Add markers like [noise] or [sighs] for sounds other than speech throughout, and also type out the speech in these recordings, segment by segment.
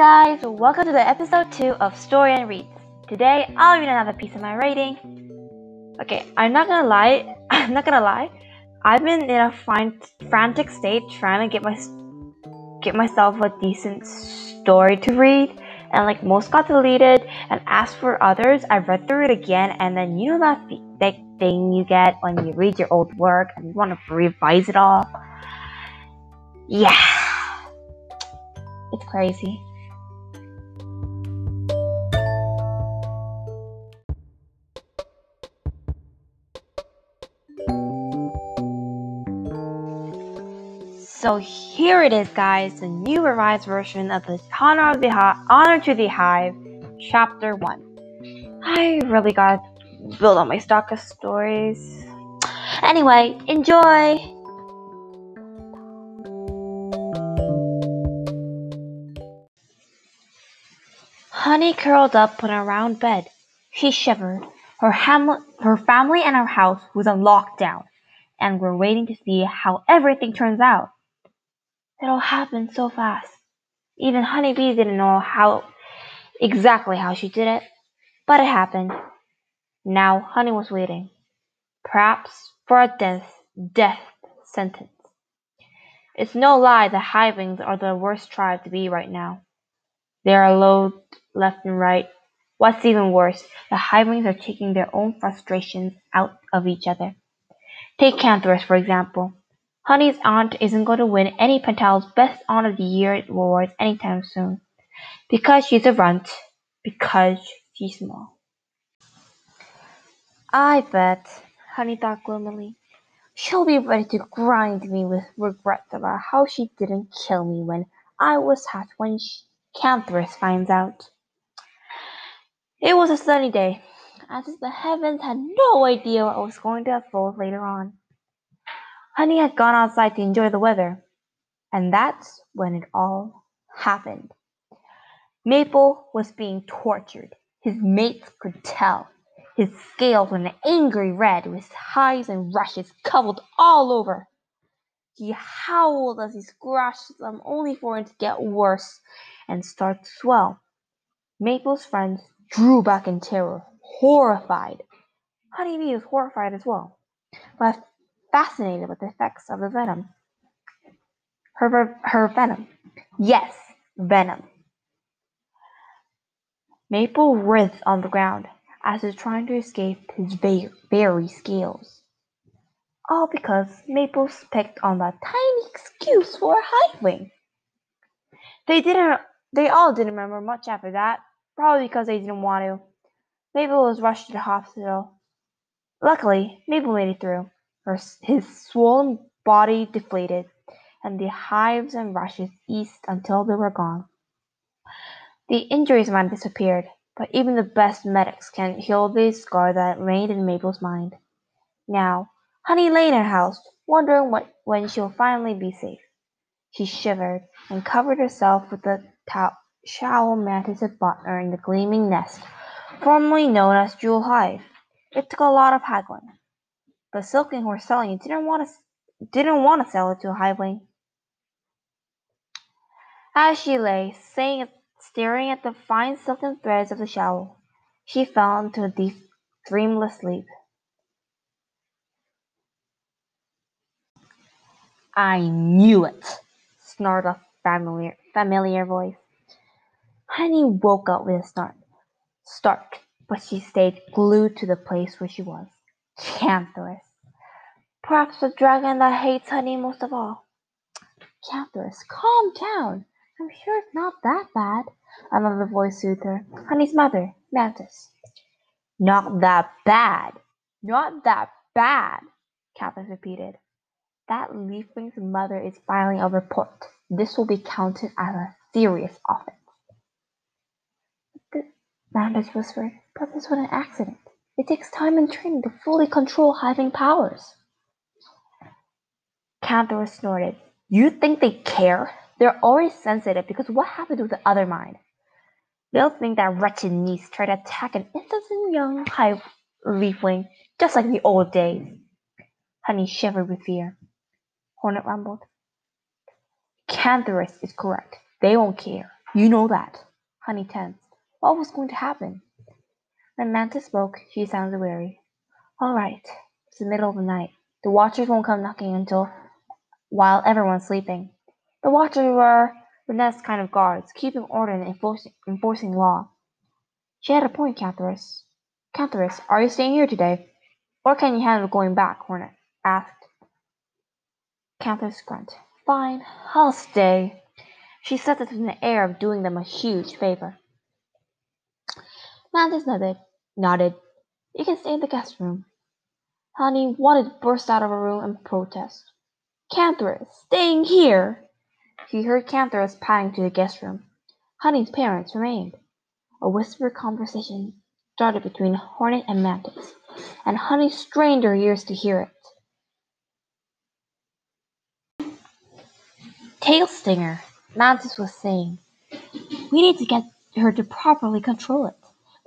guys, welcome to the episode 2 of Storian Reads. Today, I'll read another piece of my writing. Okay, I'm not gonna lie, [laughs] I'm not gonna lie. I've been in a frantic state trying to get my get myself a decent story to read, and like most got deleted. And as for others, I read through it again, and then you know that that thing you get when you read your old work and you want to revise it all. Yeah, it's crazy. So here it is, guys, the new revised version of the Honor of the Honor to the Hive, Chapter One. I really gotta build on my stock of stories. Anyway, enjoy. Honey curled up on a round bed. She shivered. Her, her family and her house was on lockdown, and we're waiting to see how everything turns out. It all happened so fast. Even Honeybee didn't know how exactly how she did it, but it happened. Now Honey was waiting, perhaps for a death death sentence. It's no lie the Hivewings are the worst tribe to be right now. They are loathed left and right. What's even worse, the Hivewings are taking their own frustrations out of each other. Take Cantharus, for example. Honey's aunt isn't going to win any Pantala's Best Aunt of the Year awards anytime soon. Because she's a runt. Because she's small. I bet, Honey thought gloomily. She'll be ready to grind me with regrets about how she didn't kill me when I was hot when she, finds out. It was a sunny day, as if the heavens had no idea what was going to unfold later on. Honey had gone outside to enjoy the weather. And that's when it all happened. Maple was being tortured. His mates could tell. His scales were an angry red, with hives and rushes covered all over. He howled as he scratched them, only for it to get worse and start to swell. Maple's friends drew back in terror, horrified. Honeybee was horrified as well, but fascinated with the effects of the venom. Her, her venom. Yes, venom. Maple writhed on the ground as if trying to escape his very scales. All because Maple picked on that tiny excuse for a hivewing. They didn't. They all didn't remember much after that, probably because they didn't want to. Maple was rushed to the hospital. Luckily, Maple made it through. His swollen body deflated, and the hives and rushes eased until they were gone. The injuries might have disappeared, but even the best medics can't heal the scar that remained in Maple's mind. Now, Honey lay in her house, wondering what, when she'll finally be safe. She shivered and covered herself with the towel, shawl Mantis had bought her in the gleaming nest, formerly known as Jewel Hive. It took a lot of haggling. But SilkWing Horse selling it didn't want to didn't want to sell it to a Hivewing. As she lay, saying, staring at the fine silken threads of the shawl, she fell into a deep, dreamless sleep. I knew it, snarled a familiar, familiar voice. Honey woke up with a start, start, but she stayed glued to the place where she was. Cantharus. Perhaps the dragon that hates honey most of all. Cantharus, calm down. I'm sure it's not that bad. Another voice soothed her. Honey's mother, Mantis. Not that bad. Not that bad, Cantharus repeated. That leafwing's mother is filing a report. This will be counted as a serious offense. Mantis whispered, but this was an accident. It takes time and training to fully control hivewing powers. Cantharus snorted. You think they care? They're already sensitive because what happened with the other mind? They'll think that wretched niece tried to attack an innocent young hive leafwing, just like the old days. Honey shivered with fear. Hornet rumbled. Cantharus is correct. They won't care. You know that. Honey tensed. What was going to happen? When Mantis spoke, she sounded weary. All right. It's the middle of the night. The Watchers won't come knocking until while everyone's sleeping. The Watchers were the next kind of guards, keeping order and enforcing, enforcing law. She had a point, Cantharus. Cantharus, are you staying here today? Or can you handle going back? Hornet asked. Cantharus grunted. Fine, I'll stay. She said this with an air of doing them a huge favor. Mantis nodded. Nodded. You can stay in the guest room. Honey wanted to burst out of her room and protest. Cantharus, staying here! She heard Cantharus padding to the guest room. Honey's parents remained. A whispered conversation started between Hornet and Mantis, and Honey strained her ears to hear it. Tail Stinger, Mantis was saying. We need to get her to properly control it.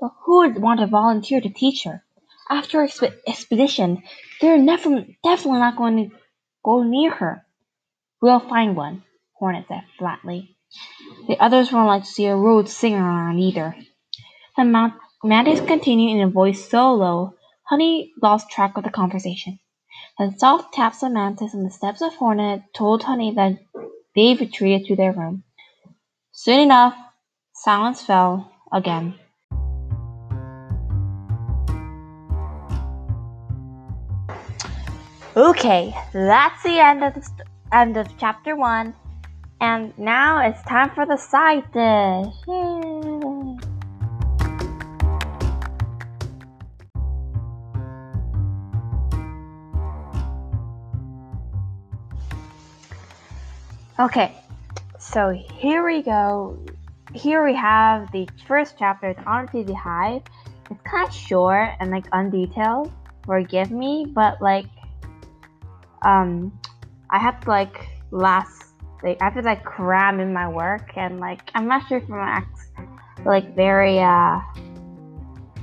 But who would want to volunteer to teach her? After our expedition, they're never, definitely not going to go near her. We'll find one, Hornet said flatly. The others won't like to see a rude singer around either. The Mantis continued in a voice so low, Honey lost track of the conversation. The soft taps of Mantis on the steps of Hornet told Honey that they retreated to their room. Soon enough, silence fell again. Okay, that's the end of the st- end of chapter one, and now it's time for the side dish. Okay, so here we go. Here we have the first chapter, It's Honor the Hive. It's kind of short and like undetailed. Forgive me, but like um, I have to like last like I have to like cram in my work and like I'm not sure if I'm like very uh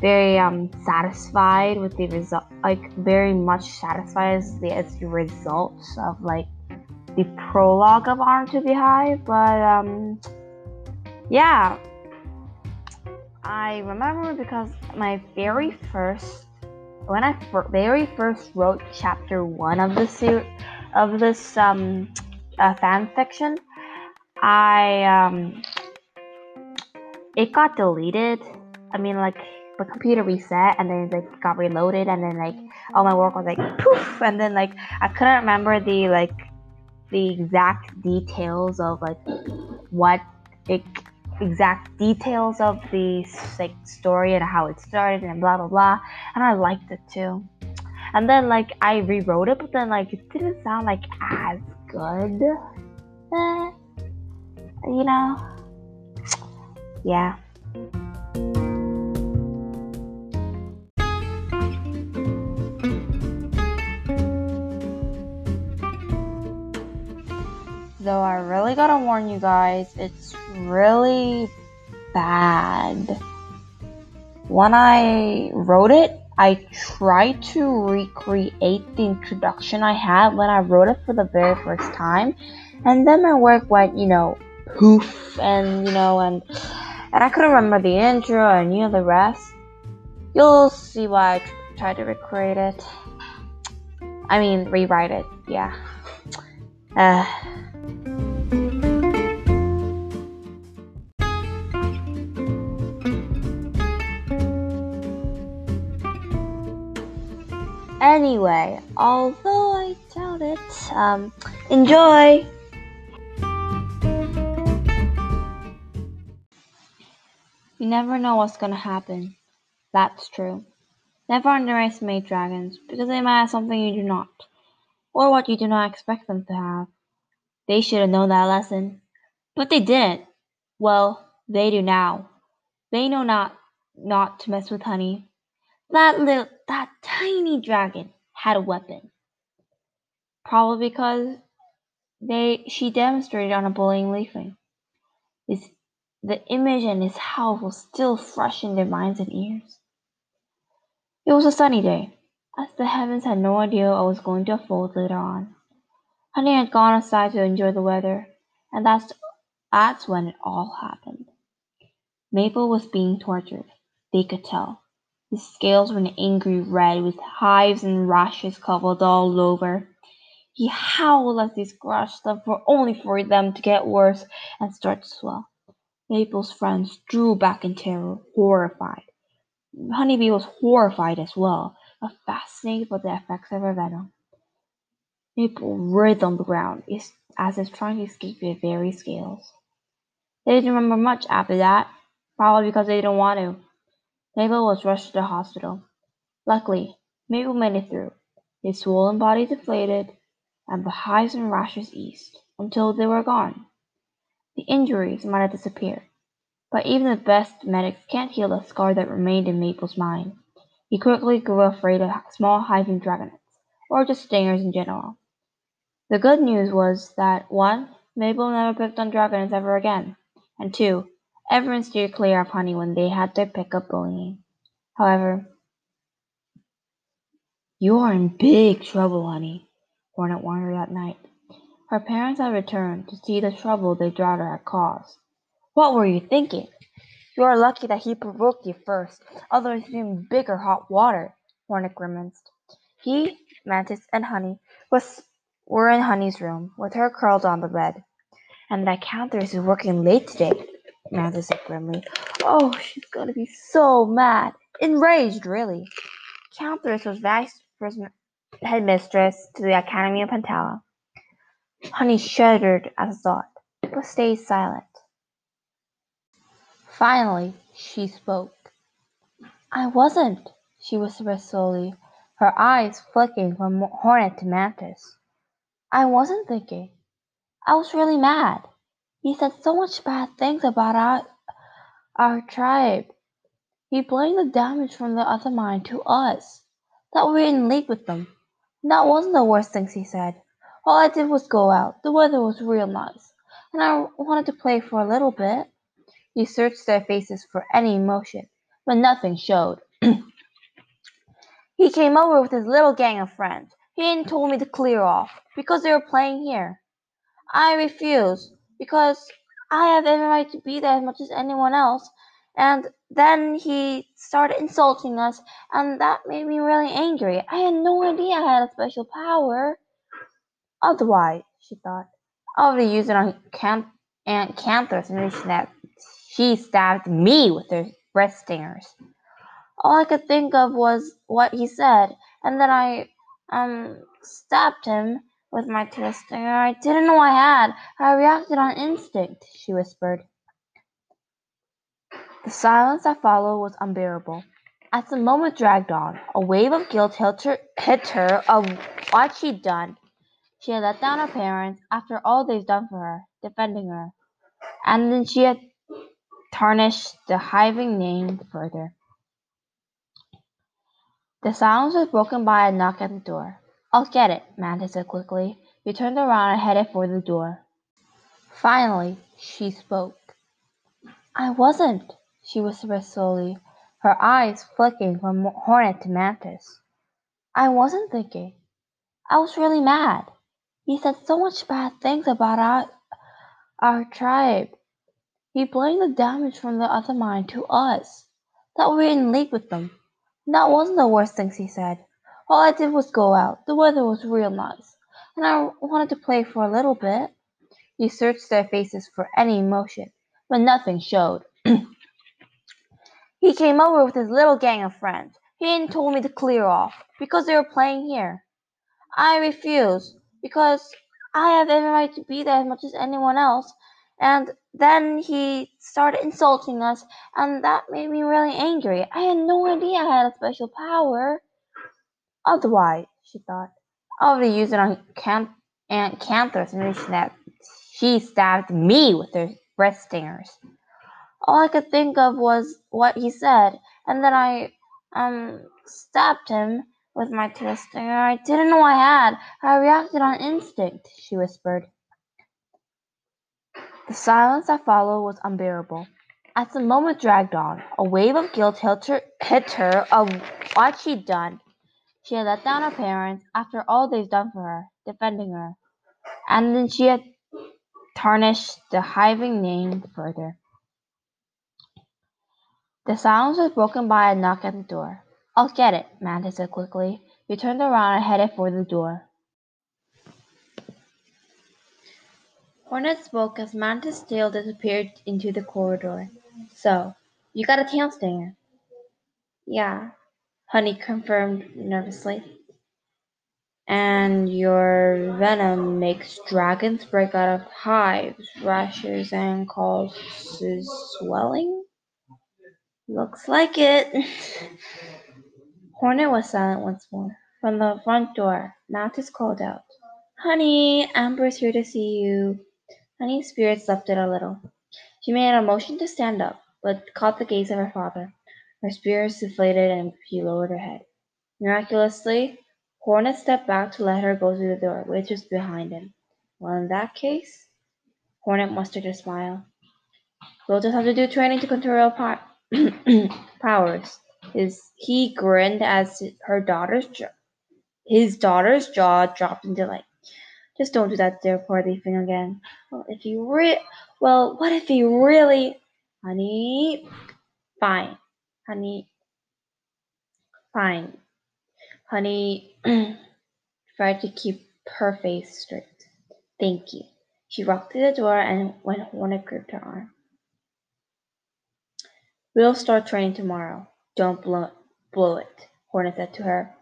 very um satisfied with the result like very much satisfied as the, as the results of like the prologue of Honor to the Hive but um yeah. I remember because my very first when I very first wrote chapter one of the suit of this um, uh, fan fiction, I um, it got deleted. I mean, like the computer reset and then like got reloaded and then like all my work was like poof and then like I couldn't remember the like the exact details of like what it exact details of the like story and how it started and blah blah blah. And i liked it too. And then like i rewrote it but then like it didn't sound like as good. Eh, you know? Yeah Though I really gotta warn you guys, it's really bad. When I wrote it, I tried to recreate the introduction I had when I wrote it for the very first time, and then my work went, you know, poof, and you know, and and I couldn't remember the intro and you know the rest. You'll see why I tried to recreate it. I mean, rewrite it. Yeah. [sighs] Uh, Anyway, although I doubt it, um, enjoy! You never know what's gonna happen. That's true. Never underestimate dragons, because they might have something you do not, or what you do not expect them to have. They should have known that lesson. But they didn't. Well, they do now. They know not not to mess with honey. That little that tiny dragon had a weapon. Probably because they she demonstrated on a bullying leafwing. His, the image and his howl was still fresh in their minds and ears. It was a sunny day, as the heavens had no idea what was going to unfold later on. Honey had gone outside to enjoy the weather, and that's That's when it all happened. Maple was being tortured. They could tell. His scales were an angry red with hives and rashes covered all over. He howled as he scratched them for only for them to get worse and start to swell. Maple's friends drew back in terror, horrified. Honeybee was horrified as well, but fascinated by the effects of her venom. Maple writhed on the ground as if trying to escape the very scales. They didn't remember much after that, probably because they didn't want to. Maple was rushed to the hospital. Luckily, Maple made it through. His swollen body deflated, and the hives and rashes eased until they were gone. The injuries might have disappeared, but even the best medics can't heal the scar that remained in Maple's mind. He quickly grew afraid of small hivewing dragonets, or just stingers in general. The good news was that one, Maple never picked on dragonets ever again, and two, everyone steered clear of Honey when they had their pick up bullying. However, you are in big trouble, Honey, Hornet warned her that night. Her parents had returned to see the trouble their daughter had caused. What were you thinking? You are lucky that he provoked you first, otherwise you'd in bigger hot water, Hornet grimaced. He, Mantis, and Honey was were in Honey's room, with her curled on the bed. And that Cantharus is working late today, Mantis said grimly. Oh, she's gonna be so mad. Enraged, really. Cantharus was vice headmistress to the Academy of Pantala. Honey shuddered at the thought, but stayed silent. Finally, she spoke. I wasn't, she whispered slowly, her eyes flicking from Hornet to Mantis. I wasn't thinking. I was really mad. He said so much bad things about our, our tribe. He blamed the damage from the other mine to us, that we were in league with them. That wasn't the worst things he said. All I did was go out. The weather was real nice, and I wanted to play for a little bit. He searched their faces for any emotion, but nothing showed. [clears throat] he came over with his little gang of friends. He even told me to clear off, because they were playing here. I refused, because I have every right to be there as much as anyone else. And then he started insulting us, and that made me really angry. I had no idea I had a special power. Otherwise, she thought, I would have used it on Camp Aunt Cantharus and that she stabbed me with her breast stingers. All I could think of was what he said, and then I um stabbed him with my twist stinger. I didn't know I had. I reacted on instinct, she whispered. The silence that followed was unbearable. As the moment dragged on, a wave of guilt hit her, hit her of what she'd done. She had let down her parents after all they've done for her, defending her. And then she had tarnished the hivewing name further. The silence was broken by a knock at the door. I'll get it, Mantis said quickly. He turned around and headed for the door. Finally, she spoke. I wasn't, she whispered slowly, her eyes flicking from Hornet to Mantis. I wasn't thinking. I was really mad. He said so much bad things about our, our tribe. He blamed the damage from the other mine to us, that we were in league with them. That wasn't the worst things he said. All I did was go out. The weather was real nice, and I wanted to play for a little bit. He searched their faces for any emotion, but nothing showed. [clears throat] he came over with his little gang of friends. He even told me to clear off, because they were playing here. I refused, because I have every right to be there as much as anyone else. And then he started insulting us, and that made me really angry. I had no idea I had a special power. Otherwise, she thought, I'll used it on Camp Aunt Cantharus and that she stabbed me with her breast stingers. All I could think of was what he said, and then I um stabbed him with my twister. I didn't know I had. I reacted on instinct, she whispered. The silence that followed was unbearable. As the moment dragged on, a wave of guilt hit her, hit her of what she'd done. She had let down her parents after all they've done for her, defending her. And then she had tarnished the hivewing name further. The silence was broken by a knock at the door. I'll get it, Mantis said quickly. He turned around and headed for the door. Hornet spoke as Mantis' tail disappeared into the corridor. So, you got a tail stinger? Yeah, Honey confirmed nervously. And your venom makes dragons break out of hives, rashes, and causes swelling? Looks like it. [laughs] Hornet was silent once more. From the front door, Mantis called out, Honey, Amber's here to see you. Honey's spirits lifted a little. She made a motion to stand up, but caught the gaze of her father. Her spirits deflated and she lowered her head. Miraculously, Hornet stepped back to let her go through the door, which was behind him. Well, in that case, Hornet mustered a smile. We'll just have to do training to control po- [clears throat] powers. His, he grinned as her daughter's his daughter's jaw dropped in delight. Just don't do that there poorly thing again. Well, if you re- well, what if he really, honey? Fine, honey. Fine, honey. [clears throat] tried to keep her face straight. Thank you. She walked to the door and when Hornet gripped her arm. We'll start training tomorrow. Don't blow, blow it, Hornet said to her.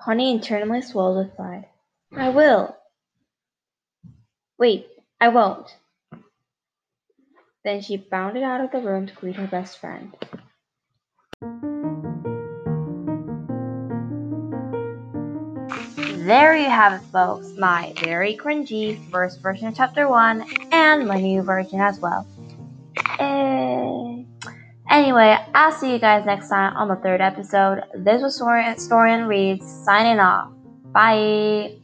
Honey internally swelled with pride. I will. Wait, I won't. Then she bounded out of the room to greet her best friend. There you have it, folks. My very cringy first version of Chapter 1 and my new version as well. Eh. Anyway, I'll see you guys next time on the third episode. This was Storian Reads signing off. Bye.